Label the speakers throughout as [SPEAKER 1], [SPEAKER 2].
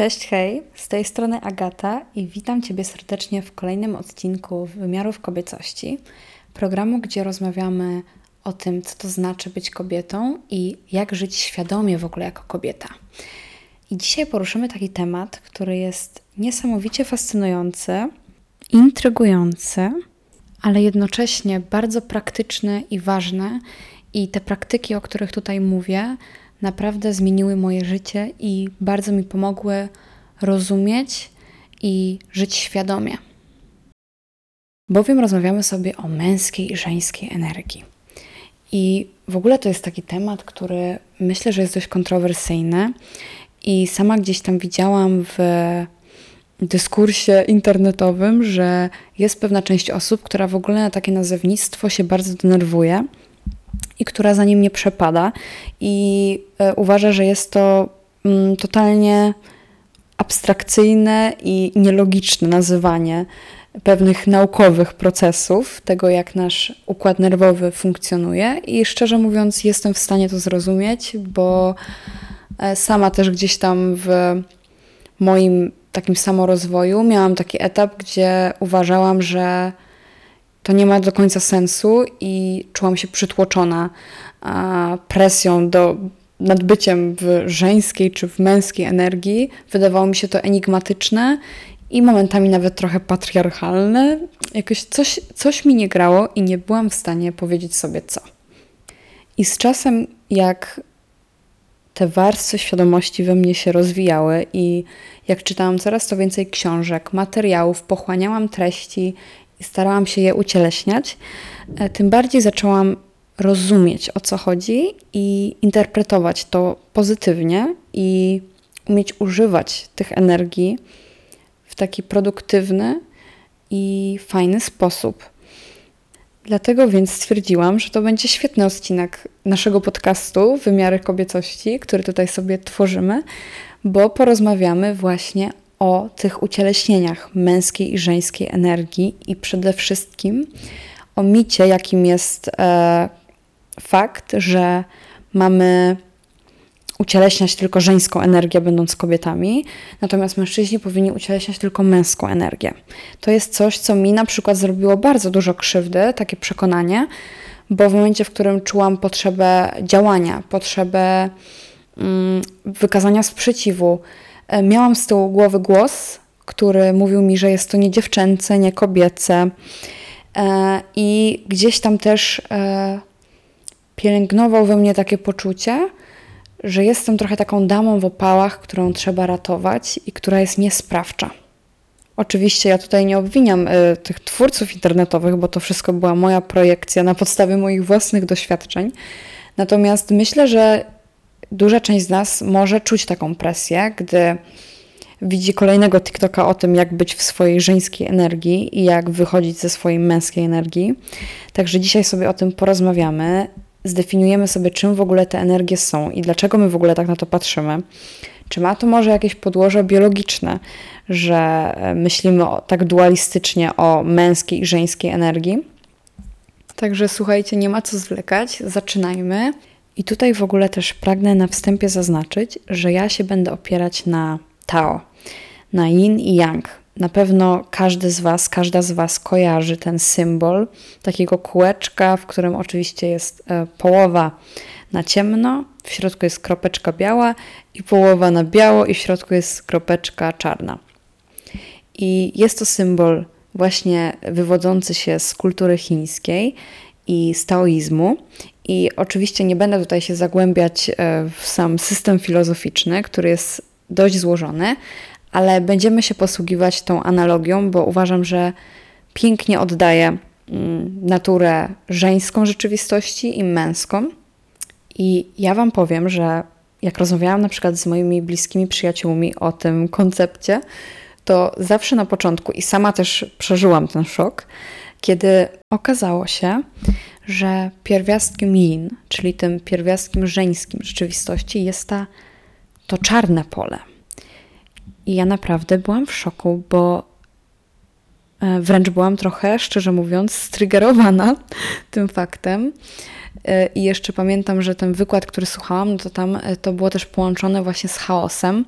[SPEAKER 1] Cześć, hej, z tej strony Agata i witam Ciebie serdecznie w kolejnym odcinku Wymiarów Kobiecości, programu, gdzie rozmawiamy o tym, co to znaczy być kobietą i jak żyć świadomie w ogóle jako kobieta. I dzisiaj poruszymy taki temat, który jest niesamowicie fascynujący, intrygujący, ale jednocześnie bardzo praktyczny i ważny. I te praktyki, o których tutaj mówię, naprawdę zmieniły moje życie i bardzo mi pomogły rozumieć i żyć świadomie. Bowiem rozmawiamy sobie o męskiej i żeńskiej energii. I w ogóle to jest taki temat, który myślę, że jest dość kontrowersyjny. I sama gdzieś tam widziałam w dyskursie internetowym, że jest pewna część osób, która w ogóle na takie nazewnictwo się bardzo denerwuje i która za nim nie przepada. I e, uważa, że jest to mm, totalnie abstrakcyjne i nielogiczne nazywanie pewnych naukowych procesów, tego jak nasz układ nerwowy funkcjonuje. I szczerze mówiąc jestem w stanie to zrozumieć, bo e, sama też gdzieś tam w moim takim samorozwoju miałam taki etap, gdzie uważałam, że to nie ma do końca sensu i czułam się przytłoczona presją do nadbyciem w żeńskiej czy w męskiej energii. Wydawało mi się to enigmatyczne i momentami nawet trochę patriarchalne. Jakoś coś, coś mi nie grało i nie byłam w stanie powiedzieć sobie co. I z czasem, jak te warstwy świadomości we mnie się rozwijały i jak czytałam coraz to więcej książek, materiałów, pochłaniałam treści i starałam się je ucieleśniać, e, tym bardziej zaczęłam rozumieć o co chodzi i interpretować to pozytywnie i umieć używać tych energii w taki produktywny i fajny sposób. Dlatego więc stwierdziłam, że to będzie świetny odcinek naszego podcastu Wymiary Kobiecości, który tutaj sobie tworzymy, bo porozmawiamy właśnie o tych ucieleśnieniach męskiej i żeńskiej energii i przede wszystkim o micie, jakim jest e, fakt, że mamy ucieleśniać tylko żeńską energię, będąc kobietami, natomiast mężczyźni powinni ucieleśniać tylko męską energię. To jest coś, co mi na przykład zrobiło bardzo dużo krzywdy, takie przekonanie, bo w momencie, w którym czułam potrzebę działania, potrzebę mm, wykazania sprzeciwu, miałam z tyłu głowy głos, który mówił mi, że jest to nie dziewczęce, nie kobiece. E, I gdzieś tam też e, pielęgnował we mnie takie poczucie, że jestem trochę taką damą w opałach, którą trzeba ratować i która jest niesprawcza. Oczywiście ja tutaj nie obwiniam y, tych twórców internetowych, bo to wszystko była moja projekcja na podstawie moich własnych doświadczeń. Natomiast myślę, że duża część z nas może czuć taką presję, gdy widzi kolejnego TikToka o tym, jak być w swojej żeńskiej energii i jak wychodzić ze swojej męskiej energii. Także dzisiaj sobie o tym porozmawiamy zdefiniujemy sobie, czym w ogóle te energie są i dlaczego my w ogóle tak na to patrzymy. Czy ma to może jakieś podłoże biologiczne, że e, myślimy tak dualistycznie o męskiej i żeńskiej energii? Także słuchajcie, nie ma co zwlekać, zaczynajmy. I tutaj w ogóle też pragnę na wstępie zaznaczyć, że ja się będę opierać na Tao, na Yin i Yang, na pewno każdy z Was, każda z Was kojarzy ten symbol takiego kółeczka, w którym oczywiście jest e, połowa na ciemno, w środku jest kropeczka biała i połowa na biało i w środku jest kropeczka czarna. I jest to symbol właśnie wywodzący się z kultury chińskiej i z taoizmu. I oczywiście nie będę tutaj się zagłębiać e, w sam system filozoficzny, który jest dość złożony, ale będziemy się posługiwać tą analogią, bo uważam, że pięknie oddaje mm, naturę żeńską rzeczywistości i męską. I ja Wam powiem, że jak rozmawiałam na przykład z moimi bliskimi przyjaciółmi o tym koncepcie, to zawsze na początku, i sama też przeżyłam ten szok, kiedy okazało się, że pierwiastkiem yin, czyli tym pierwiastkiem żeńskim rzeczywistości, jest ta, to czarne pole. I ja naprawdę byłam w szoku, bo e, wręcz byłam trochę, szczerze mówiąc, strygerowana tym faktem. E, I jeszcze pamiętam, że ten wykład, który słuchałam, no to tam e, to było też połączone właśnie z chaosem,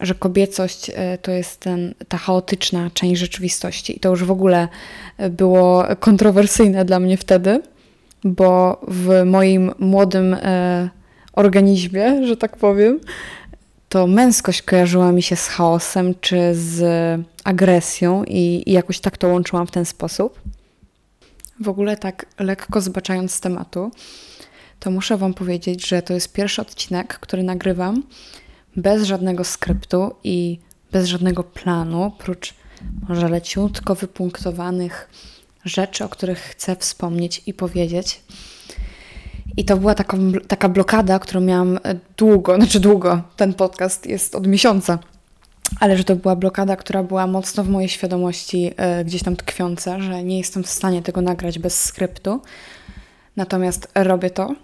[SPEAKER 1] że kobiecość e, to jest ten, ta chaotyczna część rzeczywistości. I to już w ogóle było kontrowersyjne dla mnie wtedy, bo w moim młodym e, organizmie, że tak powiem, to męskość kojarzyła mi się z chaosem czy z agresją i, i jakoś tak to łączyłam w ten sposób. W ogóle tak lekko zbaczając z tematu, to muszę Wam powiedzieć, że to jest pierwszy odcinek, który nagrywam bez żadnego skryptu i bez żadnego planu, prócz może leciutko wypunktowanych rzeczy, o których chcę wspomnieć i powiedzieć. I to była taka, taka blokada, którą miałam długo, znaczy długo, ten podcast jest od miesiąca, ale że to była blokada, która była mocno w mojej świadomości y, gdzieś tam tkwiąca, że nie jestem w stanie tego nagrać bez skryptu. Natomiast robię to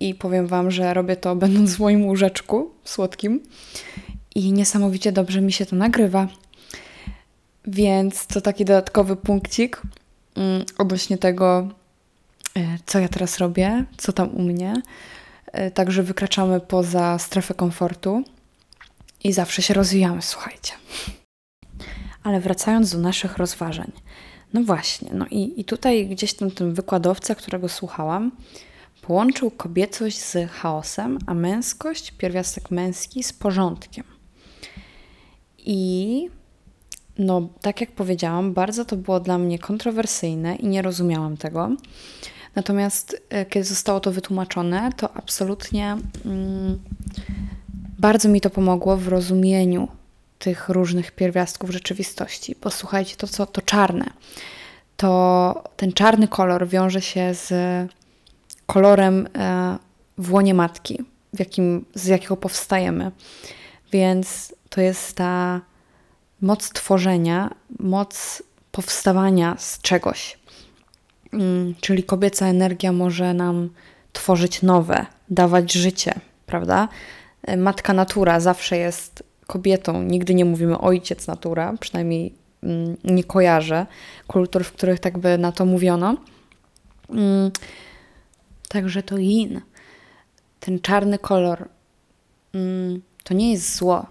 [SPEAKER 1] i powiem Wam, że robię to będąc w moim łóżeczku słodkim i niesamowicie dobrze mi się to nagrywa. Więc to taki dodatkowy punkcik mm, odnośnie tego, e, co ja teraz robię, co tam u mnie. E, także wykraczamy poza strefę komfortu i zawsze się rozwijamy, słuchajcie. Ale wracając do naszych rozważań. No właśnie, no i, i tutaj gdzieś tam ten wykładowca, którego słuchałam, Połączył kobiecość z chaosem, a męskość, pierwiastek męski, z porządkiem. I no, tak jak powiedziałam, bardzo to było dla mnie kontrowersyjne i nie rozumiałam tego. Natomiast e, kiedy zostało to wytłumaczone, to absolutnie mm, bardzo mi to pomogło w rozumieniu tych różnych pierwiastków rzeczywistości. Posłuchajcie, to co to czarne. To ten czarny kolor wiąże się z kolorem e, w łonie matki, w jakim, z jakiego powstajemy. Więc to jest ta moc tworzenia, moc powstawania z czegoś. Mm, czyli kobieca energia może nam tworzyć nowe, dawać życie, prawda? E, matka natura zawsze jest kobietą, nigdy nie mówimy ojciec natura, przynajmniej mm, nie kojarzę kultur, w których tak by na to mówiono. Także to yin, ten czarny kolor, mm, to nie jest zło.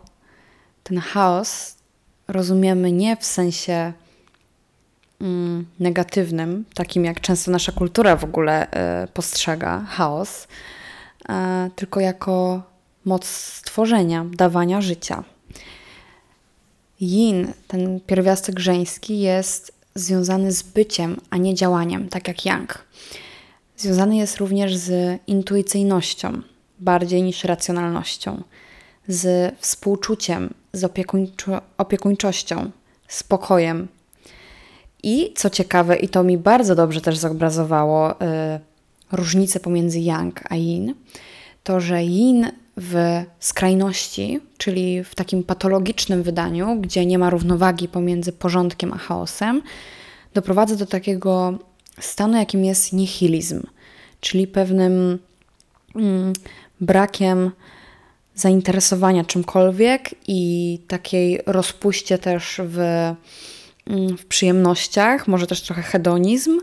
[SPEAKER 1] Ten chaos rozumiemy nie w sensie mm, negatywnym, takim jak często nasza kultura w ogóle y, postrzega chaos, y, tylko jako moc stworzenia, dawania życia. Yin, ten pierwiastek żeński, jest związany z byciem, a nie działaniem, tak jak yang. Związany jest również z intuicyjnością, bardziej niż racjonalnością, z współczuciem, z opiekuńczo opiekuńczością, spokojem. I co ciekawe, i to mi bardzo dobrze też zobrazowało y, różnicę pomiędzy yang a yin, to że yin w skrajności, czyli w takim patologicznym wydaniu, gdzie nie ma równowagi pomiędzy porządkiem a chaosem, doprowadza do takiego stanu, jakim jest nihilizm, czyli pewnym mm, brakiem zainteresowania czymkolwiek i takiej rozpuście też w, mm, w przyjemnościach, może też trochę hedonizm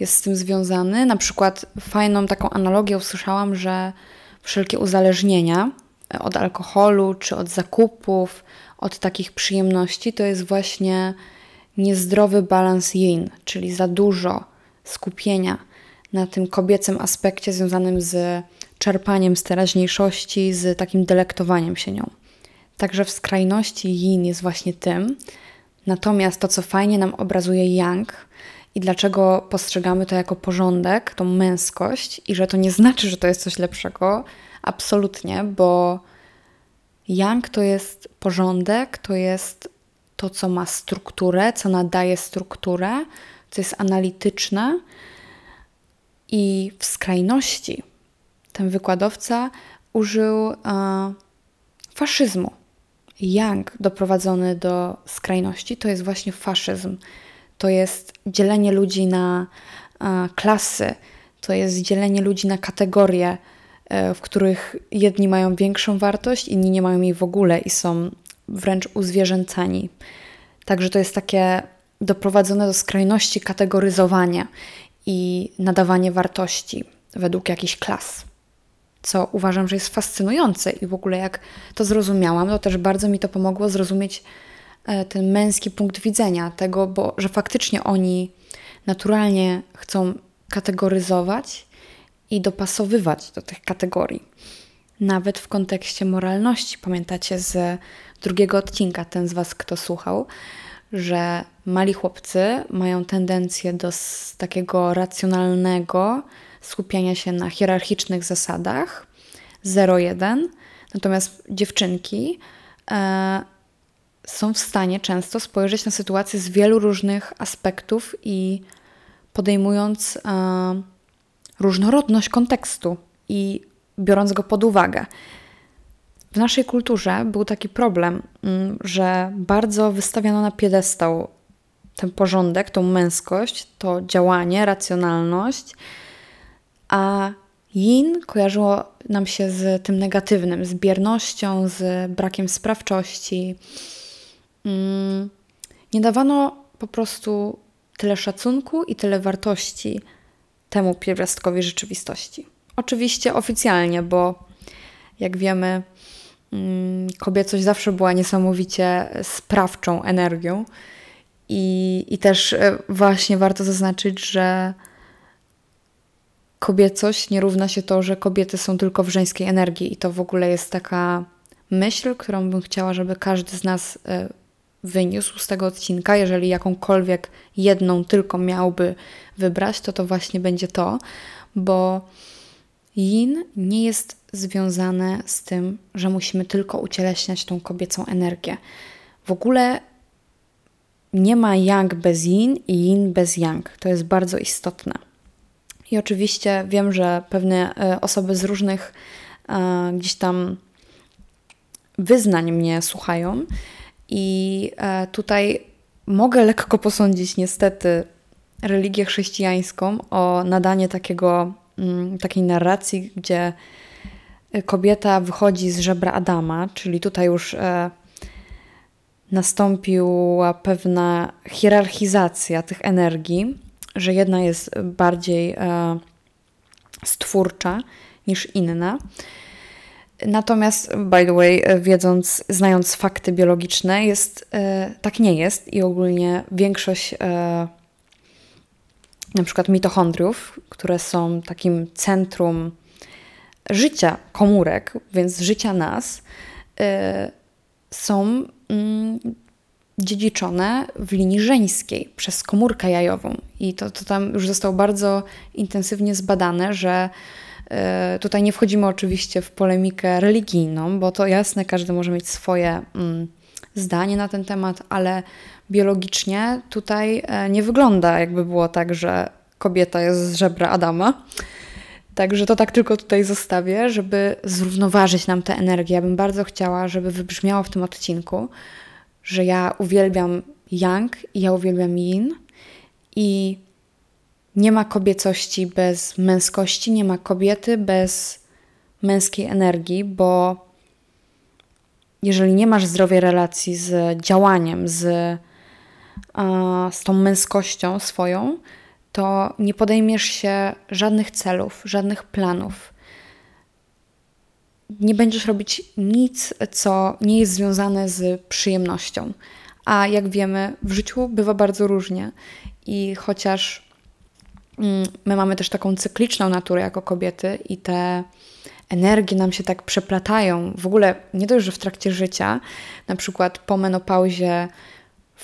[SPEAKER 1] jest z tym związany. Na przykład fajną taką analogię usłyszałam, że wszelkie uzależnienia od alkoholu czy od zakupów, od takich przyjemności, to jest właśnie niezdrowy balans yin, czyli za dużo skupienia na tym kobiecym aspekcie związanym z czerpaniem z teraźniejszości, z takim delektowaniem się nią. Także w skrajności yin jest właśnie tym. Natomiast to, co fajnie nam obrazuje yang i dlaczego postrzegamy to jako porządek, tą męskość, i że to nie znaczy, że to jest coś lepszego, absolutnie, bo yang to jest porządek, to jest to, co ma strukturę, co nadaje strukturę, co jest analityczne i w skrajności ten wykładowca użył e, faszyzmu. Yang doprowadzony do skrajności to jest właśnie faszyzm. To jest dzielenie ludzi na e, klasy, to jest dzielenie ludzi na kategorie, e, w których jedni mają większą wartość, inni nie mają jej w ogóle i są wręcz uzwierzęcani. Także to jest takie doprowadzone do skrajności kategoryzowania i nadawanie wartości według jakichś klas. co uważam, że jest fascynujące i w ogóle jak to zrozumiałam, to też bardzo mi to pomogło zrozumieć e, ten męski punkt widzenia tego, bo że faktycznie oni naturalnie chcą kategoryzować i dopasowywać do tych kategorii. Nawet w kontekście moralności. Pamiętacie z drugiego odcinka, ten z Was, kto słuchał, że mali chłopcy mają tendencję do takiego racjonalnego skupiania się na hierarchicznych zasadach 0-1, natomiast dziewczynki e, są w stanie często spojrzeć na sytuację z wielu różnych aspektów i podejmując e, różnorodność kontekstu i biorąc go pod uwagę. W naszej kulturze był taki problem, mm, że bardzo wystawiano na piedestał ten porządek, tą męskość, to działanie, racjonalność, a yin kojarzyło nam się z tym negatywnym, z biernością, z brakiem sprawczości. Mm, nie dawano po prostu tyle szacunku i tyle wartości temu pierwiastkowi rzeczywistości. Oczywiście oficjalnie, bo jak wiemy, kobiecość zawsze była niesamowicie sprawczą energią. I, I też e, właśnie warto zaznaczyć, że kobiecość nie równa się to, że kobiety są tylko w żeńskiej energii, i to w ogóle jest taka myśl, którą bym chciała, żeby każdy z nas e, wyniósł z tego odcinka. Jeżeli jakąkolwiek jedną tylko miałby wybrać, to to właśnie będzie to, bo yin nie jest związane z tym, że musimy tylko ucieleśniać tą kobiecą energię. W ogóle nie ma yang bez yin i yin bez yang. To jest bardzo istotne. I oczywiście wiem, że pewne e, osoby z różnych e, gdzieś tam wyznań mnie słuchają, i e, tutaj mogę lekko posądzić, niestety, religię chrześcijańską o nadanie takiego, mm, takiej narracji, gdzie kobieta wychodzi z żebra Adama, czyli tutaj już nastąpiła pewna hierarchizacja tych energii że jedna jest bardziej e, stwórcza niż inna. Natomiast, by the way, wiedząc, znając fakty biologiczne, jest, e, tak nie jest i ogólnie większość e, na przykład mitochondriów, które są takim centrum życia komórek, więc życia nas, są mm, dziedziczone w linii żeńskiej przez komórkę jajową. I to, to tam już zostało bardzo intensywnie zbadane, że y, tutaj nie wchodzimy oczywiście w polemikę religijną, bo to jasne, każdy może mieć swoje mm, zdanie na ten temat, ale biologicznie tutaj y, nie wygląda, jakby było tak, że kobieta jest z żebra Adama. Także to tak tylko tutaj zostawię, żeby zrównoważyć nam tę energię. Ja bym bardzo chciała, żeby wybrzmiało w tym odcinku, że ja uwielbiam yang i ja uwielbiam yin i nie ma kobiecości bez męskości, nie ma kobiety bez męskiej energii, bo jeżeli nie masz zdrowej relacji z działaniem, z, z tą męskością swoją, to nie podejmiesz się żadnych celów, żadnych planów nie będziesz robić nic, co nie jest związane z przyjemnością. A jak wiemy, w życiu bywa bardzo różnie i chociaż mm, my mamy też taką cykliczną naturę jako kobiety i te energie nam się tak przeplatają, w ogóle nie dość, że w trakcie życia, na przykład po menopauzie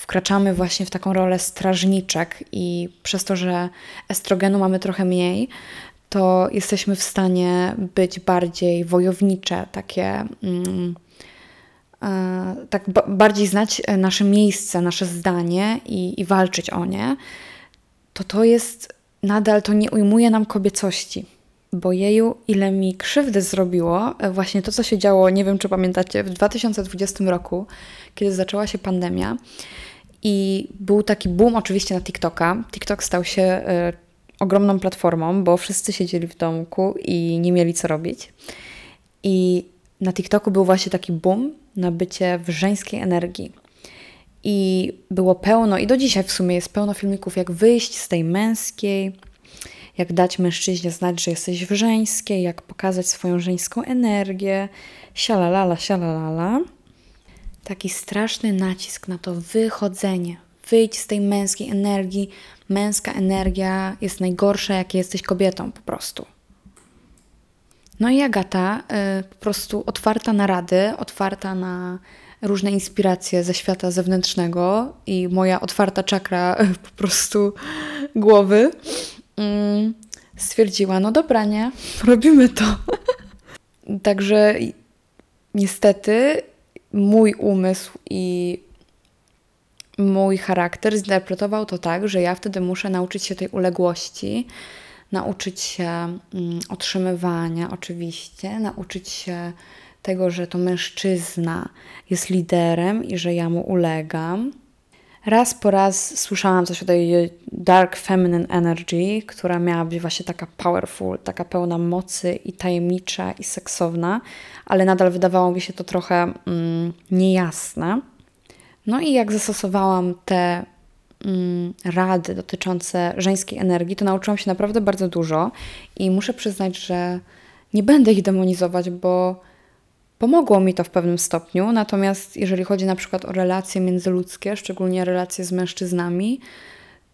[SPEAKER 1] wkraczamy właśnie w taką rolę strażniczek i przez to, że estrogenu mamy trochę mniej, to jesteśmy w stanie być bardziej wojownicze, takie. Mm, e, tak bardziej znać nasze miejsce, nasze zdanie i, i walczyć o nie, to to jest nadal, to nie ujmuje nam kobiecości. Bo jeju, ile mi krzywdy zrobiło e, właśnie to, co się działo, nie wiem czy pamiętacie, w 2020 roku, kiedy zaczęła się pandemia i był taki boom oczywiście na TikToka. TikTok stał się e, ogromną platformą, bo wszyscy siedzieli w domku i nie mieli co robić. I na TikToku był właśnie taki boom na bycie w żeńskiej energii. I było pełno, i do dzisiaj w sumie jest pełno filmików, jak wyjść z tej męskiej, jak dać mężczyźnie znać, że jesteś w żeńskiej, jak pokazać swoją żeńską energię, sialalala, sialalala. Taki straszny nacisk na to wychodzenie. Wyjdź z tej męskiej energii. Męska energia jest najgorsza, jak jesteś kobietą po prostu. No i Agata y, po prostu otwarta na rady, otwarta na różne inspiracje ze świata zewnętrznego i moja otwarta czakra po prostu głowy mm, stwierdziła, no dobra, nie, robimy to. Także niestety mój umysł i mój charakter zinterpretował to tak, że ja wtedy muszę nauczyć się tej uległości, nauczyć się mm, otrzymywania, oczywiście, nauczyć się tego, że to mężczyzna jest liderem i że ja mu ulegam. Raz po raz słyszałam coś o tej dark feminine energy, która miała być właśnie taka powerful, taka pełna mocy i tajemnicza i seksowna, ale nadal wydawało mi się to trochę mm, niejasne. No i jak zastosowałam te mm, rady dotyczące żeńskiej energii, to nauczyłam się naprawdę bardzo dużo i muszę przyznać, że nie będę ich demonizować, bo pomogło mi to w pewnym stopniu. Natomiast jeżeli chodzi na przykład o relacje międzyludzkie, szczególnie relacje z mężczyznami,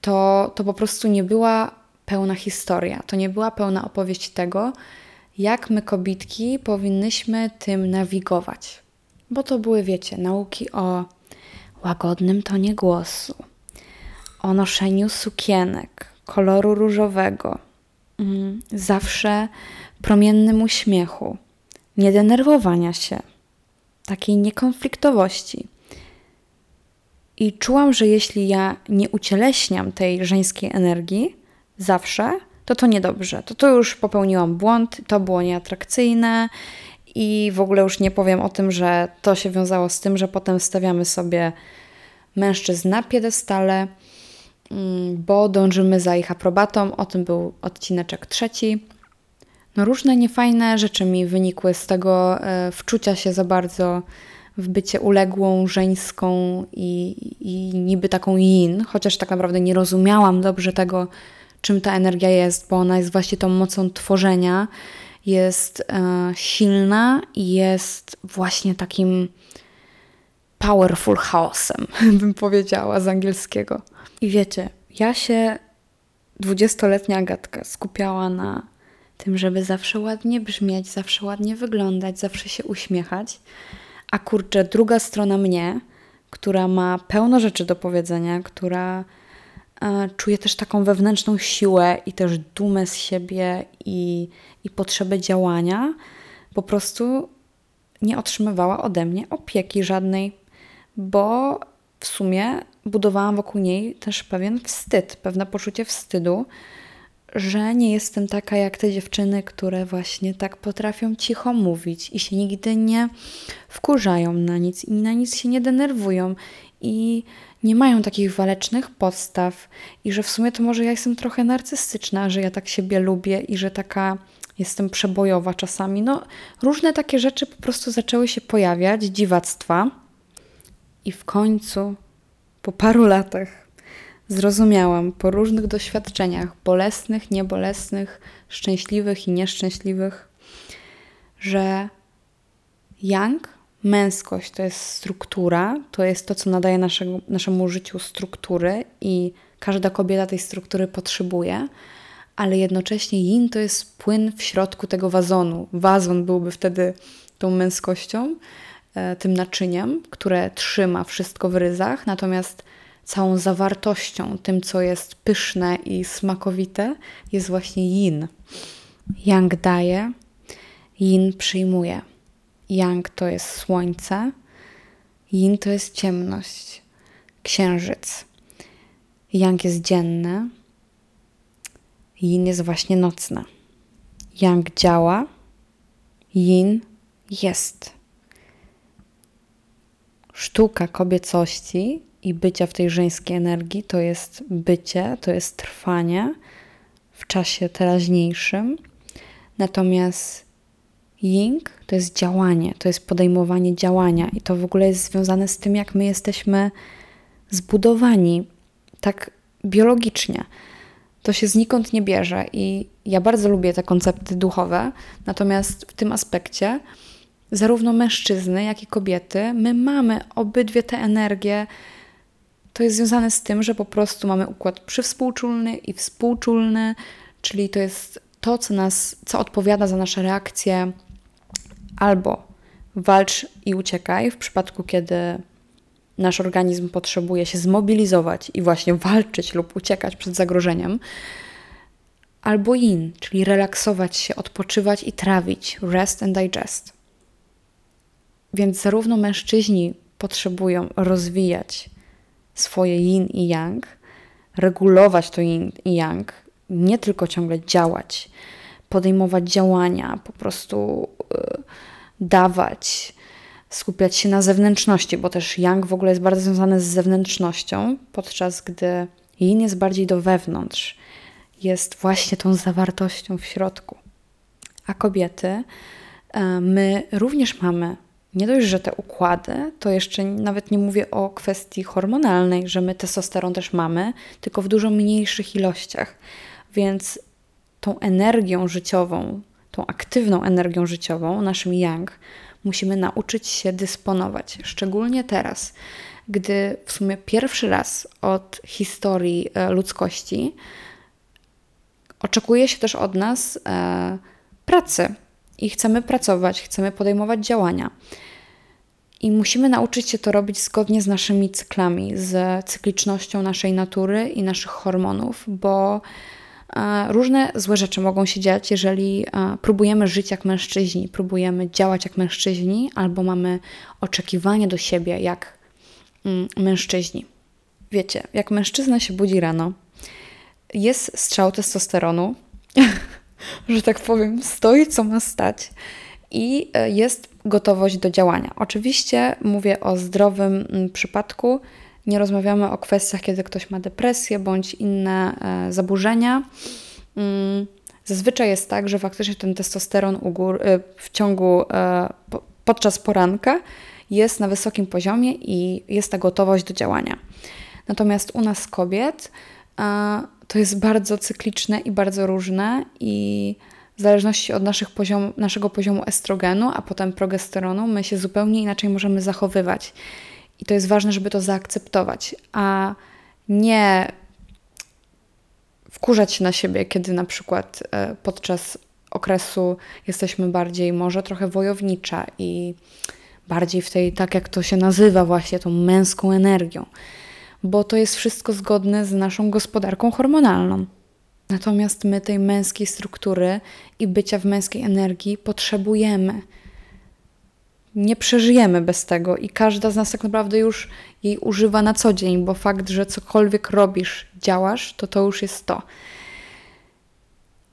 [SPEAKER 1] to, to po prostu nie była pełna historia. To nie była pełna opowieść tego, jak my, kobitki, powinnyśmy tym nawigować. Bo to były, wiecie, nauki o łagodnym tonie głosu, o noszeniu sukienek koloru różowego, mm, zawsze promiennym uśmiechu, niedenerwowania się, takiej niekonfliktowości. I czułam, że jeśli ja nie ucieleśniam tej żeńskiej energii zawsze, to to niedobrze. To to już popełniłam błąd, to było nieatrakcyjne i w ogóle już nie powiem o tym, że to się wiązało z tym, że potem stawiamy sobie mężczyzn na piedestale, mm, bo dążymy za ich aprobatą. O tym był odcineczek trzeci. No różne niefajne rzeczy mi wynikły z tego e, wczucia się za bardzo w bycie uległą, żeńską i, i niby taką yin, chociaż tak naprawdę nie rozumiałam dobrze tego, czym ta energia jest, bo ona jest właśnie tą mocą tworzenia, jest e, silna i jest właśnie takim powerful chaosem, bym powiedziała z angielskiego. I wiecie, ja się, dwudziestoletnia Agatka, skupiała na tym, żeby zawsze ładnie brzmieć, zawsze ładnie wyglądać, zawsze się uśmiechać. A kurczę, druga strona mnie, która ma pełno rzeczy do powiedzenia, która e, czuje też taką wewnętrzną siłę i też dumę z siebie i, i potrzebę działania, po prostu nie otrzymywała ode mnie opieki żadnej, bo w sumie budowałam wokół niej też pewien wstyd, pewne poczucie wstydu, że nie jestem taka jak te dziewczyny, które właśnie tak potrafią cicho mówić i się nigdy nie wkurzają na nic i na nic się nie denerwują i nie mają takich walecznych podstaw i że w sumie to może ja jestem trochę narcystyczna, że ja tak siebie lubię i że taka jestem przebojowa czasami. No, różne takie rzeczy po prostu zaczęły się pojawiać, dziwactwa. I w końcu, po paru latach, zrozumiałam po różnych doświadczeniach bolesnych, niebolesnych, szczęśliwych i nieszczęśliwych, że yang, męskość to jest struktura, to jest to, co nadaje naszego, naszemu życiu struktury i każda kobieta tej struktury potrzebuje, ale jednocześnie yin to jest płyn w środku tego wazonu. Wazon byłby wtedy tą męskością, e, tym naczyniem, które trzyma wszystko w ryzach, natomiast całą zawartością, tym co jest pyszne i smakowite, jest właśnie yin. Yang daje, yin przyjmuje. Yang to jest słońce, yin to jest ciemność, księżyc. Yang jest dzienny, yin jest właśnie nocny. Yang działa, yin jest. Sztuka kobiecości i bycia w tej żeńskiej energii to jest bycie, to jest trwanie w czasie teraźniejszym. Natomiast Ying to jest działanie, to jest podejmowanie działania i to w ogóle jest związane z tym, jak my jesteśmy zbudowani tak biologicznie. to się znikąd nie bierze i ja bardzo lubię te koncepty duchowe, natomiast w tym aspekcie zarówno mężczyzny, jak i kobiety, my mamy obydwie te energie. To jest związane z tym, że po prostu mamy układ przywspółczulny i współczulny, czyli to jest to, co nas, co odpowiada za nasze reakcje albo walcz i uciekaj w przypadku, kiedy nasz organizm potrzebuje się zmobilizować i właśnie walczyć lub uciekać przed zagrożeniem, albo in, czyli relaksować się, odpoczywać i trawić, rest and digest. Więc zarówno mężczyźni potrzebują rozwijać swoje yin i yang, regulować to yin i yang, nie tylko ciągle działać, podejmować działania, po prostu yy, dawać, skupiać się na zewnętrzności, bo też yang w ogóle jest bardzo związany z zewnętrznością, podczas gdy yin jest bardziej do wewnątrz, jest właśnie tą zawartością w środku. A kobiety, e, my również mamy nie dość, że te układy, to jeszcze nawet nie mówię o kwestii hormonalnej, że my testosteron też mamy, tylko w dużo mniejszych ilościach. Więc tą energią życiową, tą aktywną energią życiową, naszym yang, musimy nauczyć się dysponować. Szczególnie teraz, gdy w sumie pierwszy raz od historii e, ludzkości oczekuje się też od nas e, pracy i chcemy pracować, chcemy podejmować działania. I musimy nauczyć się to robić zgodnie z naszymi cyklami, z cyklicznością naszej natury i naszych hormonów, bo e, różne złe rzeczy mogą się dziać, jeżeli e, próbujemy żyć jak mężczyźni, próbujemy działać jak mężczyźni, albo mamy oczekiwanie do siebie jak mm, mężczyźni. Wiecie, jak mężczyzna się budzi rano, jest strzał testosteronu, że tak powiem, stoi co ma stać i e, jest gotowość do działania. Oczywiście mówię o zdrowym przypadku. Nie rozmawiamy o kwestiach, kiedy ktoś ma depresję bądź inne e, zaburzenia. Mm, zazwyczaj jest tak, że faktycznie ten testosteron e, w ciągu podczas poranka jest na wysokim poziomie i jest ta gotowość do działania. Natomiast u nas kobiet to jest bardzo cykliczne i bardzo różne i w zależności od naszych poziom, naszego poziomu estrogenu, a potem progesteronu, my się zupełnie inaczej możemy zachowywać. I to jest ważne, żeby to zaakceptować, a nie wkurzać się na siebie, kiedy na przykład e, podczas okresu jesteśmy bardziej może trochę wojownicza i bardziej w tej, tak jak to się nazywa, właśnie tą męską energią bo to jest wszystko zgodne z naszą gospodarką hormonalną. Natomiast my tej męskiej struktury i bycia w męskiej energii potrzebujemy. Nie przeżyjemy bez tego i każda z nas tak naprawdę już jej używa na co dzień, bo fakt, że cokolwiek robisz, działasz, to to już jest to.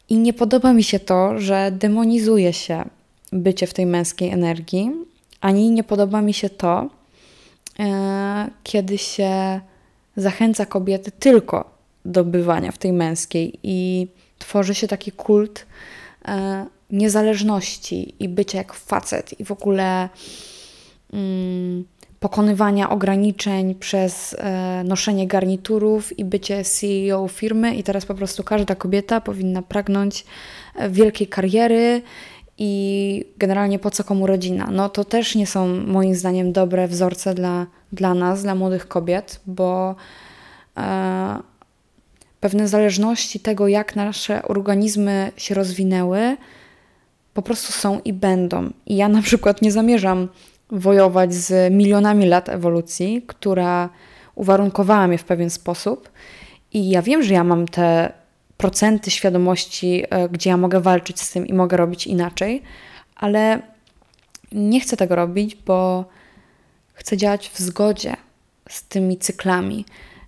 [SPEAKER 1] I nie podoba mi się to, że demonizuje się bycie w tej męskiej energii, ani nie podoba mi się to, e, kiedy się zachęca kobiety tylko do bywania w tej męskiej i tworzy się taki kult e, niezależności i bycia jak facet i w ogóle mm, pokonywania ograniczeń przez e, noszenie garniturów i bycie CEO firmy. I teraz po prostu każda kobieta powinna pragnąć e, wielkiej kariery i generalnie po co komu rodzina. No to też nie są moim zdaniem dobre wzorce dla, dla nas, dla młodych kobiet, bo e, pewne zależności tego, jak nasze organizmy się rozwinęły, po prostu są i będą. I ja na przykład nie zamierzam wojować z milionami lat ewolucji, która uwarunkowała mnie w pewien sposób. I ja wiem, że ja mam te procenty świadomości, e, gdzie ja mogę walczyć z tym i mogę robić inaczej, ale nie chcę tego robić, bo chcę działać w zgodzie z tymi cyklami,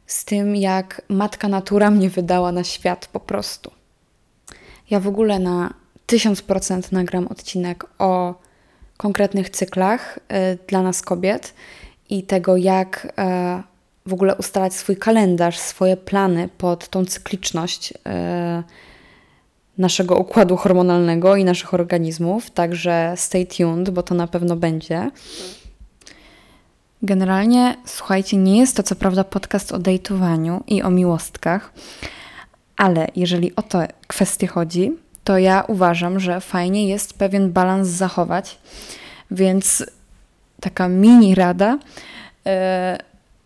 [SPEAKER 1] z tym, jak matka natura mnie wydała na świat po prostu. Ja w ogóle na 1000% nagram odcinek o konkretnych cyklach y, dla nas kobiet i tego, jak y, w ogóle ustalać swój kalendarz, swoje plany pod tą cykliczność e, naszego układu hormonalnego i naszych organizmów. Także stay tuned, bo to na pewno będzie. Generalnie, słuchajcie, nie jest to co prawda podcast o dejtowaniu i o miłostkach, Ale jeżeli o to kwestię chodzi, to ja uważam, że fajnie jest pewien balans zachować. Więc taka mini rada, e,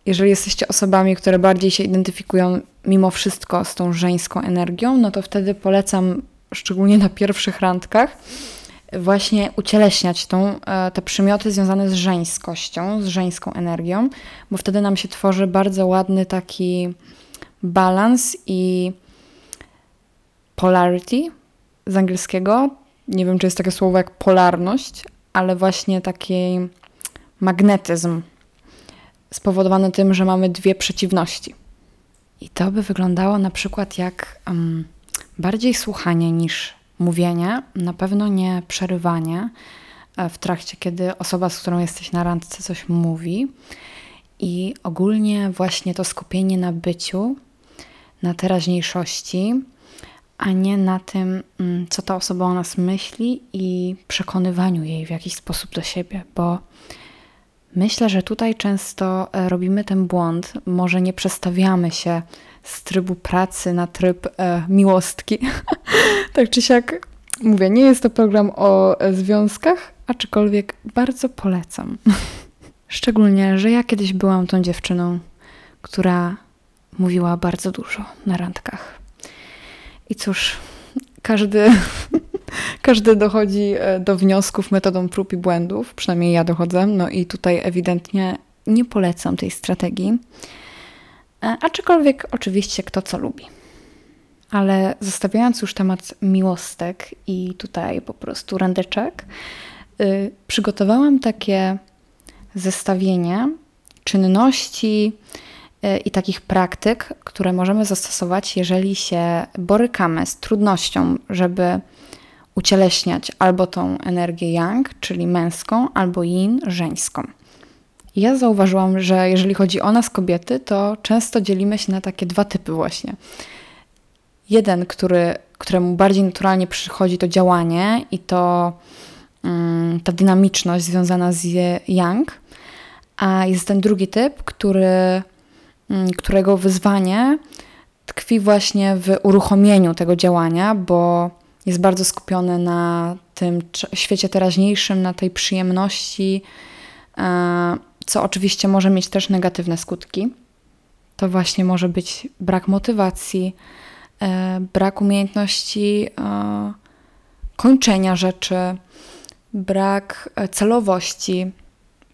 [SPEAKER 1] jeżeli jesteście osobami, które bardziej się identyfikują mimo wszystko z tą żeńską energią, no to wtedy polecam, szczególnie na pierwszych randkach, właśnie ucieleśniać tą, e, te przymioty związane z żeńskością, z żeńską energią, bo wtedy nam się tworzy bardzo ładny taki balans i polarity z angielskiego. Nie wiem, czy jest takie słowo jak polarność, ale właśnie taki magnetyzm spowodowany tym, że mamy dwie przeciwności. I to by wyglądało na przykład jak um, bardziej słuchanie niż mówienie, na pewno nie przerywanie e, w trakcie, kiedy osoba, z którą jesteś na randce, coś mówi. I ogólnie właśnie to skupienie na byciu, na teraźniejszości, a nie na tym, mm, co ta osoba o nas myśli i przekonywaniu jej w jakiś sposób do siebie, bo myślę, że tutaj często e, robimy ten błąd. Może nie przestawiamy się z trybu pracy na tryb e, miłostki. tak czy siak, mówię, nie jest to program o e, związkach, aczkolwiek bardzo polecam. Szczególnie, że ja kiedyś byłam tą dziewczyną, która mówiła bardzo dużo na randkach. I cóż, każdy, każdy dochodzi e, do wniosków metodą prób i błędów, przynajmniej ja dochodzę. No i tutaj ewidentnie nie polecam tej strategii. E, aczkolwiek oczywiście kto co lubi. Ale zostawiając już temat miłostek i tutaj po prostu randeczek, yy, przygotowałam takie zestawienie czynności, i takich praktyk, które możemy zastosować, jeżeli się borykamy z trudnością, żeby ucieleśniać albo tą energię yang, czyli męską, albo yin, żeńską. Ja zauważyłam, że jeżeli chodzi o nas kobiety, to często dzielimy się na takie dwa typy właśnie. Jeden, który, któremu bardziej naturalnie przychodzi to działanie i to um, ta dynamiczność związana z yang, a jest ten drugi typ, który Mm, którego wyzwanie tkwi właśnie w uruchomieniu tego działania, bo jest bardzo skupiony na tym świecie teraźniejszym, na tej przyjemności, e, co oczywiście może mieć też negatywne skutki. To właśnie może być brak motywacji, e, brak umiejętności e, kończenia rzeczy, brak celowości,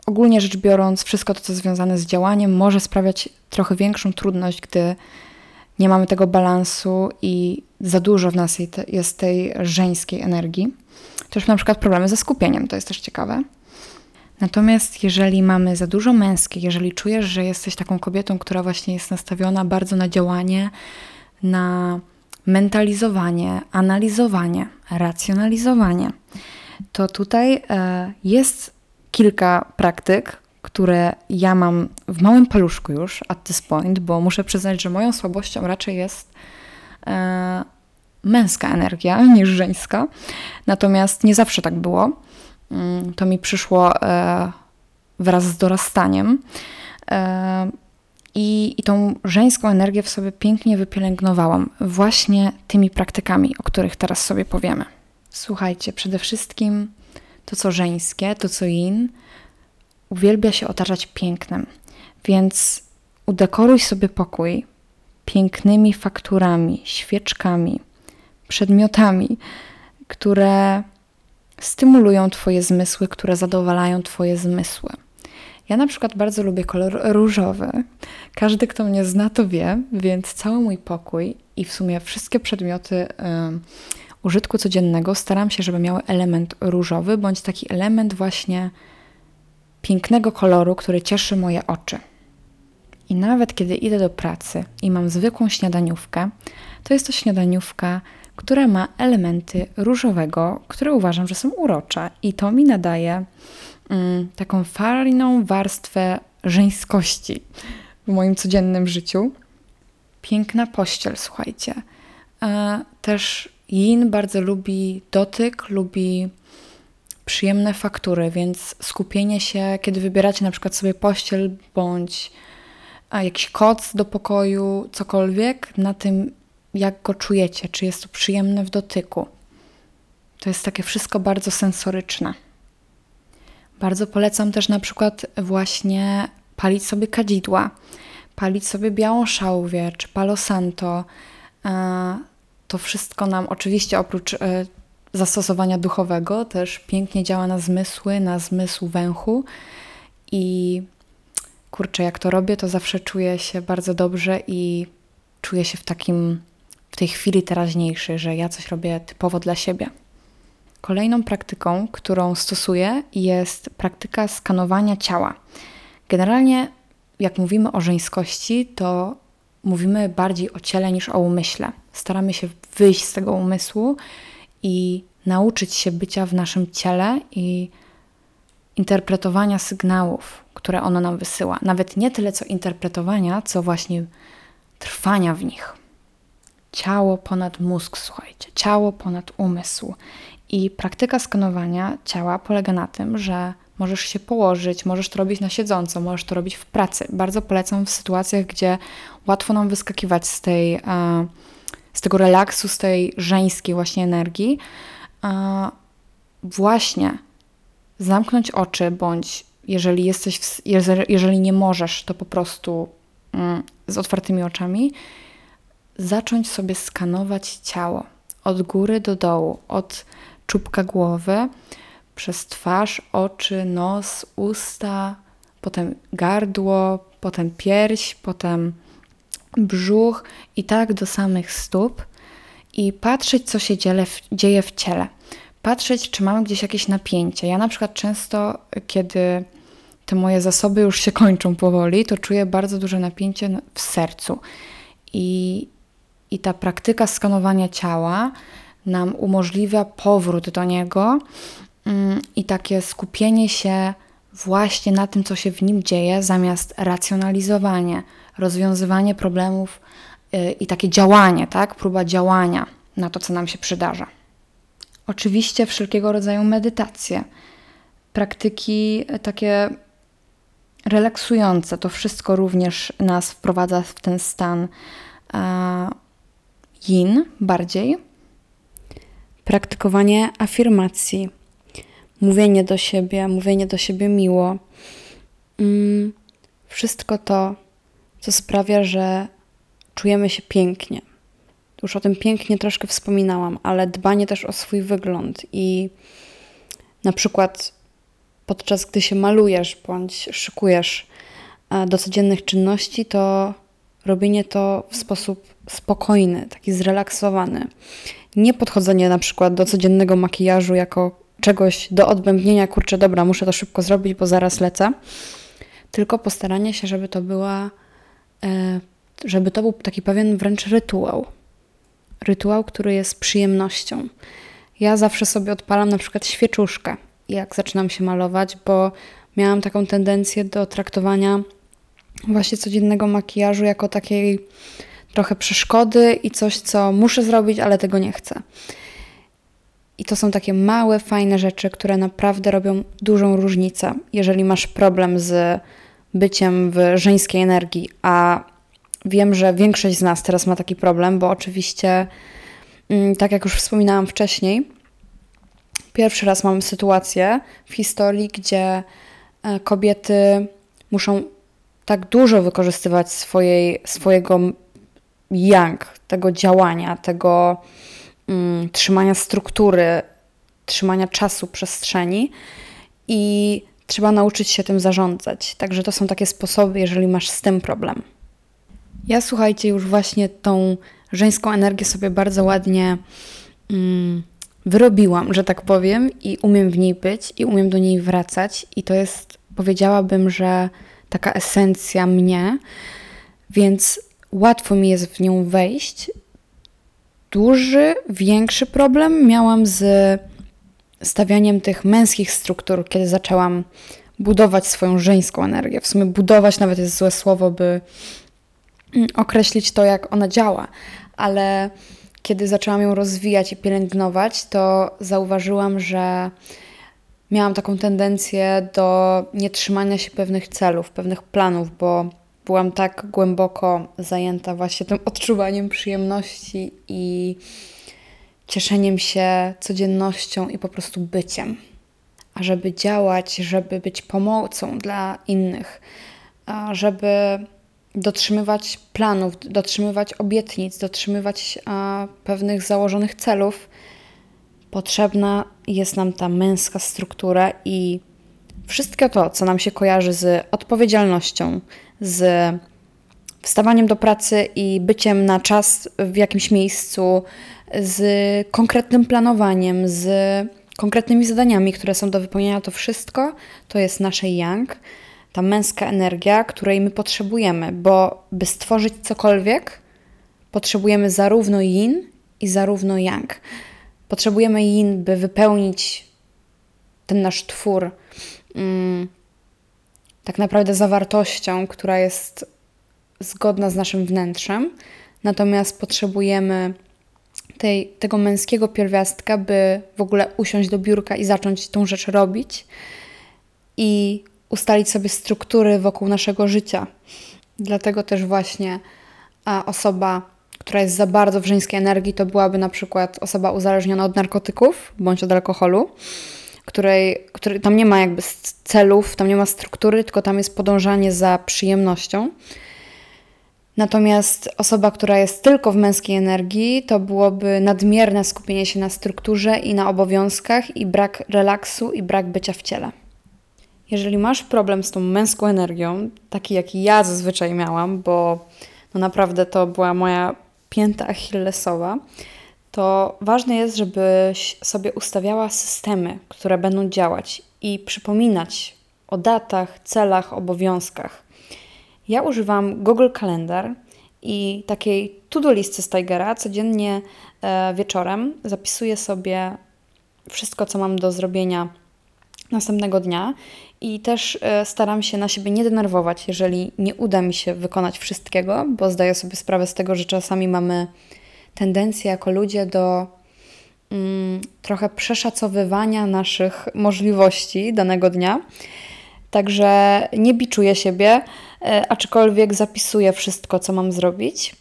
[SPEAKER 1] ogólnie rzecz biorąc, wszystko to, co związane z działaniem, może sprawiać trochę większą trudność, gdy nie mamy tego balansu i za dużo w nas jest tej żeńskiej energii. Też na przykład problemy ze skupieniem, to jest też ciekawe. Natomiast jeżeli mamy za dużo męskiej, jeżeli czujesz, że jesteś taką kobietą, która właśnie jest nastawiona bardzo na działanie, na mentalizowanie, analizowanie, racjonalizowanie, to tutaj e, jest kilka praktyk, które ja mam w małym paluszku już at this point, bo muszę przyznać, że moją słabością raczej jest e, męska energia niż żeńska. Natomiast nie zawsze tak było. Mm, to mi przyszło e, wraz z dorastaniem. E, i, I tą żeńską energię w sobie pięknie wypielęgnowałam właśnie tymi praktykami, o których teraz sobie powiemy. Słuchajcie, przede wszystkim to, co żeńskie, to, co yin, uwielbia się otaczać pięknem. Więc udekoruj sobie pokój pięknymi fakturami, świeczkami, przedmiotami, które stymulują Twoje zmysły, które zadowalają Twoje zmysły. Ja na przykład bardzo lubię kolor różowy. Każdy, kto mnie zna, to wie, więc cały mój pokój i w sumie wszystkie przedmioty użytku codziennego staram się, żeby miały element różowy, bądź taki element właśnie pięknego koloru, który cieszy moje oczy. I nawet kiedy idę do pracy i mam zwykłą śniadaniówkę, to jest to śniadaniówka, która ma elementy różowego, które uważam, że są urocze. I to mi nadaje mm, taką fajną warstwę żeńskości w moim codziennym życiu. Piękna pościel, słuchajcie. E, też Yin bardzo lubi dotyk, lubi przyjemne faktury, więc skupienie się, kiedy wybieracie na przykład sobie pościel bądź jakiś koc do pokoju, cokolwiek, na tym,
[SPEAKER 2] jak go czujecie, czy jest to przyjemne w dotyku. To jest takie wszystko bardzo sensoryczne. Bardzo polecam też na przykład właśnie palić sobie kadzidła, palić sobie białą szałwię czy palo santo. E, to wszystko nam oczywiście oprócz e, zastosowania duchowego też pięknie działa na zmysły, na zmysł węchu i kurczę, jak to robię, to zawsze czuję się bardzo dobrze i czuję się w takim, w tej chwili teraźniejszej, że ja coś robię typowo dla siebie. Kolejną praktyką, którą stosuję, jest praktyka skanowania ciała. Generalnie, jak mówimy o żeńskości, to mówimy bardziej o ciele niż o umyśle. Staramy się wyjść z tego umysłu i nauczyć się bycia w naszym ciele i interpretowania sygnałów, które ono nam wysyła. Nawet nie tyle co interpretowania, co właśnie trwania w nich. Ciało ponad mózg, słuchajcie, ciało ponad umysł. I praktyka skanowania ciała polega na tym, że możesz się położyć, możesz to robić na siedząco, możesz to robić w pracy. Bardzo polecam w sytuacjach, gdzie łatwo nam wyskakiwać z, tej, e, z tego relaksu, z tej żeńskiej właśnie energii. Właśnie zamknąć oczy, bądź jeżeli jesteś, w, jeżeli nie możesz, to po prostu mm, z otwartymi oczami, zacząć sobie skanować ciało od góry do dołu, od czubka głowy, przez twarz, oczy, nos, usta, potem gardło, potem pierś, potem brzuch i tak do samych stóp i patrzeć, co się dzieje w ciele. Patrzeć, czy mamy gdzieś jakieś napięcie. Ja na przykład często, kiedy te moje zasoby już się kończą powoli, to czuję bardzo duże napięcie w sercu. I, i ta praktyka skanowania ciała nam umożliwia powrót do niego mm, i takie skupienie się właśnie na tym, co się w nim dzieje, zamiast racjonalizowanie, rozwiązywanie problemów y, i takie działanie, tak? Próba działania na to, co nam się przydarza. Oczywiście wszelkiego rodzaju medytacje, praktyki y, takie relaksujące, to wszystko również nas wprowadza w ten stan yin bardziej
[SPEAKER 1] praktykowanie afirmacji, mówienie do siebie, mówienie do siebie miło. Mm, wszystko to, co sprawia, że czujemy się pięknie. Już o tym pięknie troszkę wspominałam, ale dbanie też o swój wygląd i na przykład podczas gdy się malujesz bądź szykujesz e, do codziennych czynności, to robienie to w sposób spokojny, taki zrelaksowany nie podchodzenie na przykład do codziennego makijażu jako czegoś do odbębnienia, kurczę, dobra, muszę to szybko zrobić, bo zaraz lecę, tylko postaranie się, żeby to była, żeby to był taki pewien wręcz rytuał. Rytuał, który jest przyjemnością. Ja zawsze sobie odpalam na przykład świeczuszkę, jak zaczynam się malować, bo miałam taką tendencję do traktowania właśnie codziennego makijażu jako takiej trochę przeszkody i coś, co muszę zrobić, ale tego nie chcę. I to są takie małe, fajne rzeczy, które naprawdę robią dużą różnicę, jeżeli masz problem z byciem w żeńskiej energii, a wiem, że większość z nas teraz ma taki problem, bo oczywiście, mm, tak jak już wspominałam wcześniej, pierwszy raz mamy sytuację w historii, gdzie e, kobiety muszą tak dużo wykorzystywać swojej, swojego yang, tego działania, tego mm, trzymania struktury, trzymania czasu, przestrzeni. I trzeba nauczyć się tym zarządzać. Także to są takie sposoby, jeżeli masz z tym problem. Ja słuchajcie, już właśnie tą żeńską energię sobie bardzo ładnie mm, wyrobiłam, że tak powiem, i umiem w niej być, i umiem do niej wracać, i to jest, powiedziałabym, że taka esencja mnie. Więc łatwo mi jest w nią wejść. Duży, większy problem miałam z stawianiem tych męskich struktur, kiedy zaczęłam budować swoją żeńską energię. W sumie budować nawet jest złe słowo, by mm, określić to, jak ona działa, ale kiedy zaczęłam ją rozwijać i pielęgnować, to zauważyłam, że miałam taką tendencję do nietrzymania się pewnych celów, pewnych planów, bo byłam tak głęboko zajęta właśnie tym odczuwaniem przyjemności i cieszeniem się codziennością i po prostu byciem. A żeby działać, żeby być pomocą dla innych, żeby dotrzymywać planów, dotrzymywać obietnic, dotrzymywać pewnych założonych celów, potrzebna jest nam ta męska struktura i wszystko to, co nam się kojarzy z odpowiedzialnością, z wstawaniem do pracy i byciem na czas w jakimś miejscu, z konkretnym planowaniem, z konkretnymi zadaniami, które są do wypełnienia, to wszystko to jest nasze yang, ta męska energia, której my potrzebujemy, bo by stworzyć cokolwiek, potrzebujemy zarówno yin i zarówno yang. Potrzebujemy yin, by wypełnić ten nasz twór mm, tak naprawdę zawartością, która jest zgodna z naszym wnętrzem. Natomiast potrzebujemy tej, tego męskiego pierwiastka, by w ogóle usiąść do biurka i zacząć tą rzecz robić i ustalić sobie struktury wokół naszego życia. Dlatego też właśnie osoba, która jest za bardzo w żeńskiej energii, to byłaby na przykład osoba uzależniona od narkotyków bądź od alkoholu, której, której tam nie ma jakby celów, tam nie ma struktury, tylko tam jest podążanie za przyjemnością. Natomiast osoba, która jest tylko w męskiej energii, to byłoby nadmierne skupienie się na strukturze i na obowiązkach, i brak relaksu, i brak bycia w ciele. Jeżeli masz problem z tą męską energią, taki jaki ja zazwyczaj miałam, bo no naprawdę to była moja pięta achillesowa, to ważne jest, żebyś sobie ustawiała systemy, które będą działać i przypominać o datach, celach, obowiązkach. Ja używam Google Calendar i takiej to-do listy z Tigera. Codziennie e, wieczorem zapisuję sobie wszystko, co mam do zrobienia następnego dnia i też e, staram się na siebie nie denerwować, jeżeli nie uda mi się wykonać wszystkiego, bo zdaję sobie sprawę z tego, że czasami mamy tendencję jako ludzie do mm, trochę przeszacowywania naszych możliwości danego dnia. Także nie biczuję siebie, e, aczkolwiek zapisuję wszystko, co mam zrobić.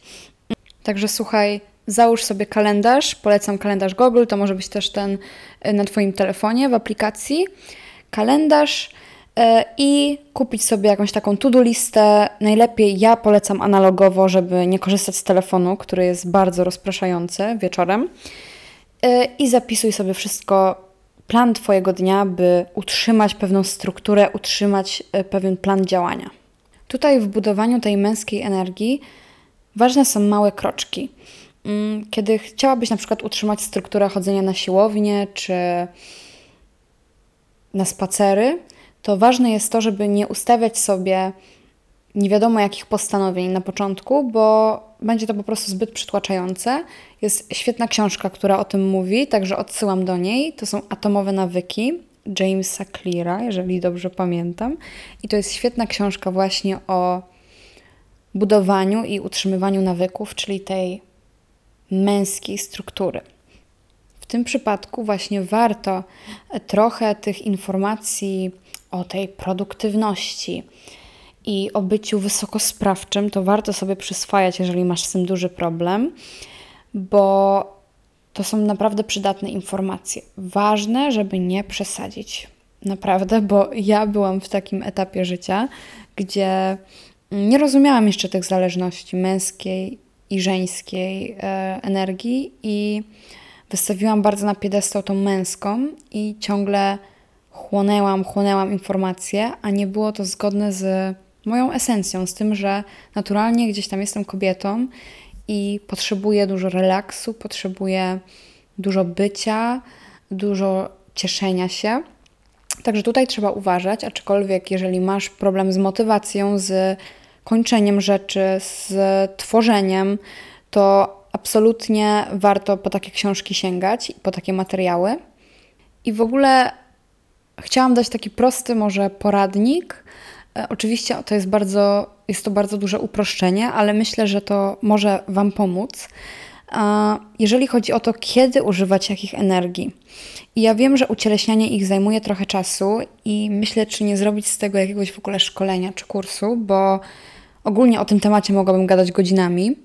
[SPEAKER 1] Także słuchaj, załóż sobie kalendarz. Polecam kalendarz Google, to może być też ten e, na Twoim telefonie w aplikacji. Kalendarz e, i kupić sobie jakąś taką to-do listę. Najlepiej ja polecam analogowo, żeby nie korzystać z telefonu, który jest bardzo rozpraszający wieczorem. I zapisuj sobie wszystko plan Twojego dnia, by utrzymać pewną strukturę, utrzymać e, pewien plan działania. Tutaj w budowaniu tej męskiej energii ważne są małe kroczki. Mm, kiedy chciałabyś na przykład utrzymać strukturę chodzenia na siłownię czy na spacery, to ważne jest to, żeby nie ustawiać sobie nie wiadomo jakich postanowień na początku, bo będzie to po prostu zbyt przytłaczające. Jest świetna książka, która o tym mówi, także odsyłam do niej. To są Atomowe Nawyki Jamesa Cleara, jeżeli dobrze pamiętam. I to jest świetna książka właśnie o budowaniu i utrzymywaniu nawyków, czyli tej męskiej struktury. W tym przypadku właśnie warto trochę tych informacji o tej produktywności, i o byciu wysokosprawczym, to warto sobie przyswajać, jeżeli masz z tym duży problem, bo to są naprawdę przydatne informacje. Ważne, żeby nie przesadzić. Naprawdę, bo ja byłam w takim etapie życia, gdzie nie rozumiałam jeszcze tych zależności męskiej i żeńskiej e, energii i wystawiłam bardzo na piedestał tą męską i ciągle chłonęłam, chłonęłam informacje, a nie było to zgodne z moją esencją, z tym, że naturalnie gdzieś tam jestem kobietą i potrzebuję dużo relaksu, potrzebuję dużo bycia, dużo cieszenia się. Także tutaj trzeba uważać, aczkolwiek jeżeli masz problem z motywacją, z kończeniem rzeczy, z tworzeniem, to absolutnie warto po takie książki sięgać i po takie materiały. I w ogóle chciałam dać taki prosty może poradnik, oczywiście to jest bardzo, jest to bardzo duże uproszczenie, ale myślę, że to może Wam pomóc. Jeżeli chodzi o to, kiedy używać jakich energii. I ja wiem, że ucieleśnianie ich zajmuje trochę czasu i myślę, czy nie zrobić z tego jakiegoś w ogóle szkolenia czy kursu, bo ogólnie o tym temacie mogłabym gadać godzinami.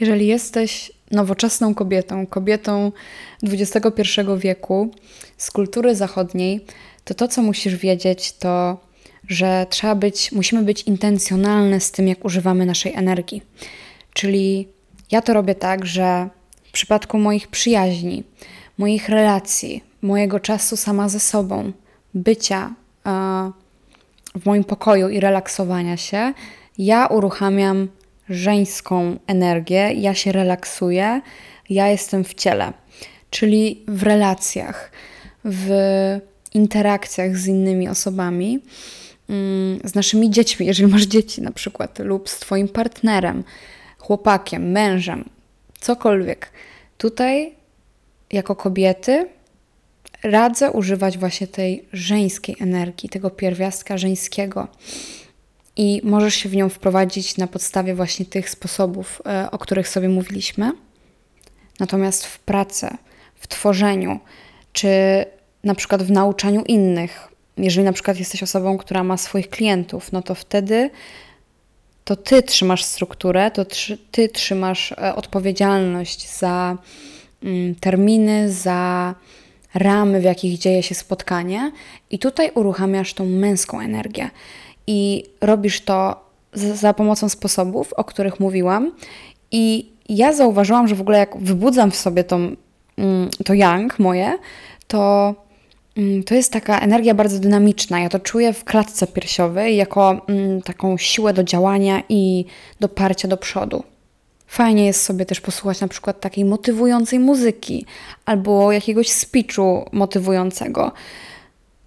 [SPEAKER 1] Jeżeli jesteś nowoczesną kobietą, kobietą XXI wieku z kultury zachodniej, to to, co musisz wiedzieć, to że trzeba być, musimy być intencjonalne z tym, jak używamy naszej energii. Czyli ja to robię tak, że w przypadku moich przyjaźni, moich relacji, mojego czasu sama ze sobą, bycia w moim pokoju i relaksowania się, ja uruchamiam żeńską energię, ja się relaksuję, ja jestem w ciele, czyli w relacjach, w interakcjach z innymi osobami, z naszymi dziećmi, jeżeli masz dzieci na przykład, lub z Twoim partnerem, chłopakiem, mężem, cokolwiek. Tutaj, jako kobiety, radzę używać właśnie tej żeńskiej energii, tego pierwiastka żeńskiego. I możesz się w nią wprowadzić na podstawie właśnie tych sposobów, e, o których sobie mówiliśmy. Natomiast w pracy, w tworzeniu, czy na przykład w nauczaniu innych, jeżeli na przykład jesteś osobą, która ma swoich klientów, no to wtedy to ty trzymasz strukturę, to ty trzymasz e, odpowiedzialność za mm, terminy, za ramy, w jakich dzieje się spotkanie, i tutaj uruchamiasz tą męską energię. I robisz to za pomocą sposobów, o których mówiłam. I ja zauważyłam, że w ogóle jak wybudzam w sobie tą, mm, to yang moje, to to jest taka energia bardzo dynamiczna. Ja to czuję w klatce piersiowej jako mm, taką siłę do działania i do parcia do przodu. Fajnie jest sobie też posłuchać na przykład takiej motywującej muzyki albo jakiegoś speechu motywującego.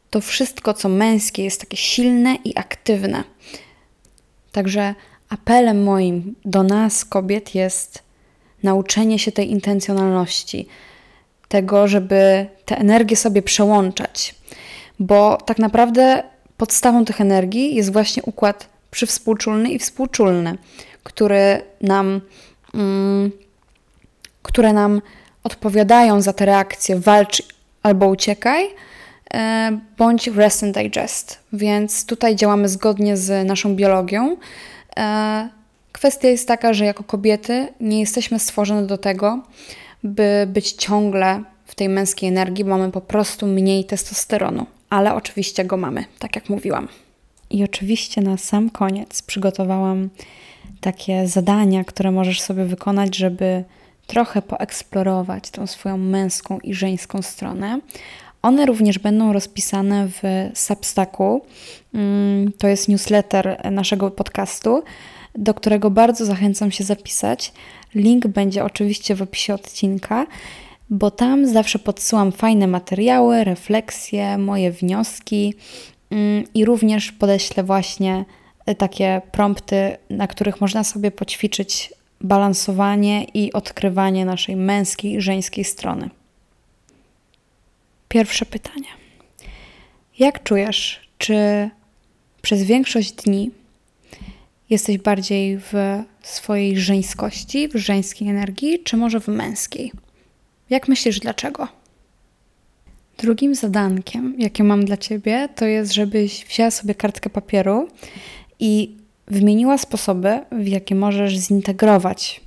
[SPEAKER 1] To wszystko, co męskie, jest takie silne i aktywne. Także apelem moim do nas, kobiet, jest nauczenie się tej intencjonalności, tego, żeby te energie sobie przełączać, bo tak naprawdę podstawą tych energii jest właśnie układ przywspółczulny i współczulny, który nam Mm, które nam odpowiadają za te reakcje walcz albo uciekaj, e, bądź rest and digest. Więc tutaj działamy zgodnie z naszą biologią. E, kwestia jest taka, że jako kobiety nie jesteśmy stworzone do tego, by być ciągle w tej męskiej energii, mamy po prostu mniej testosteronu, ale oczywiście go mamy, tak jak mówiłam. I oczywiście na sam koniec przygotowałam takie zadania, które możesz sobie wykonać, żeby trochę poeksplorować tą swoją męską i żeńską stronę. One również będą rozpisane w Substacku. Mm, to jest newsletter naszego podcastu, do którego bardzo zachęcam się zapisać. Link będzie oczywiście w opisie odcinka, bo tam zawsze podsyłam fajne materiały, refleksje, moje wnioski mm, i również podeślę właśnie takie prompty, na których można sobie poćwiczyć balansowanie i odkrywanie naszej męskiej i żeńskiej strony. Pierwsze pytanie. Jak czujesz, czy przez większość dni jesteś bardziej w swojej żeńskości, w żeńskiej energii, czy może w męskiej? Jak myślisz, dlaczego? Drugim zadankiem, jakie mam dla ciebie, to jest, żebyś wzięła sobie kartkę papieru i wymieniła sposoby, w jakie możesz zintegrować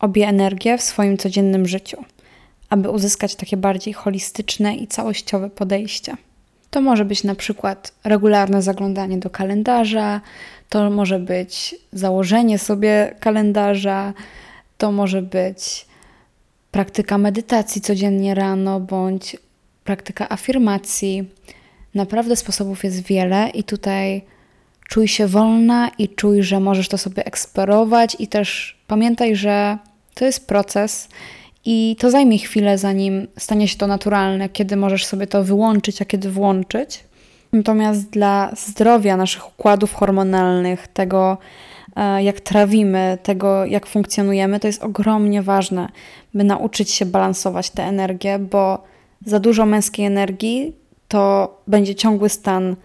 [SPEAKER 1] obie energie w swoim codziennym życiu, aby uzyskać takie bardziej holistyczne i całościowe podejście. To może być na przykład regularne zaglądanie do kalendarza, to może być założenie sobie kalendarza, to może być praktyka medytacji codziennie rano bądź praktyka afirmacji. Naprawdę sposobów jest wiele i tutaj Czuj się wolna i czuj, że możesz to sobie eksplorować, i też pamiętaj, że to jest proces i to zajmie chwilę, zanim stanie się to naturalne, kiedy możesz sobie to wyłączyć, a kiedy włączyć. Natomiast dla zdrowia naszych układów hormonalnych, tego e, jak trawimy, tego jak funkcjonujemy, to jest ogromnie ważne, by nauczyć się balansować tę energię, bo za dużo męskiej energii to będzie ciągły stan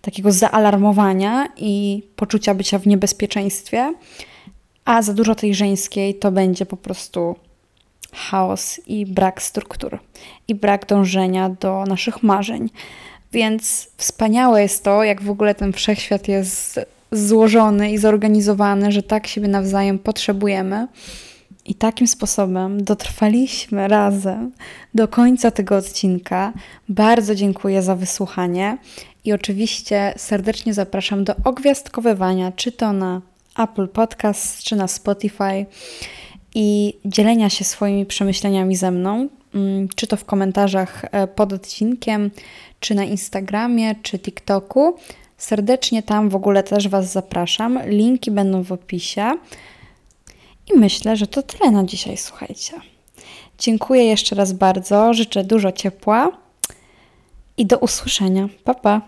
[SPEAKER 1] takiego zaalarmowania i poczucia bycia w niebezpieczeństwie, a za dużo tej żeńskiej to będzie po prostu chaos i brak struktur i brak dążenia do naszych marzeń. Więc wspaniałe jest to, jak w ogóle ten wszechświat jest złożony i zorganizowany, że tak siebie nawzajem potrzebujemy. I takim sposobem dotrwaliśmy razem do końca tego odcinka. Bardzo dziękuję za wysłuchanie i oczywiście serdecznie zapraszam do ogwiazdkowywania, czy to na Apple Podcast, czy na Spotify i dzielenia się swoimi przemyśleniami ze mną, mm, czy to w komentarzach e, pod odcinkiem, czy na Instagramie, czy TikToku. Serdecznie tam w ogóle też Was zapraszam. Linki będą w opisie. I myślę, że to tyle na dzisiaj, słuchajcie. Dziękuję jeszcze raz bardzo, życzę dużo ciepła i do usłyszenia. Pa, pa.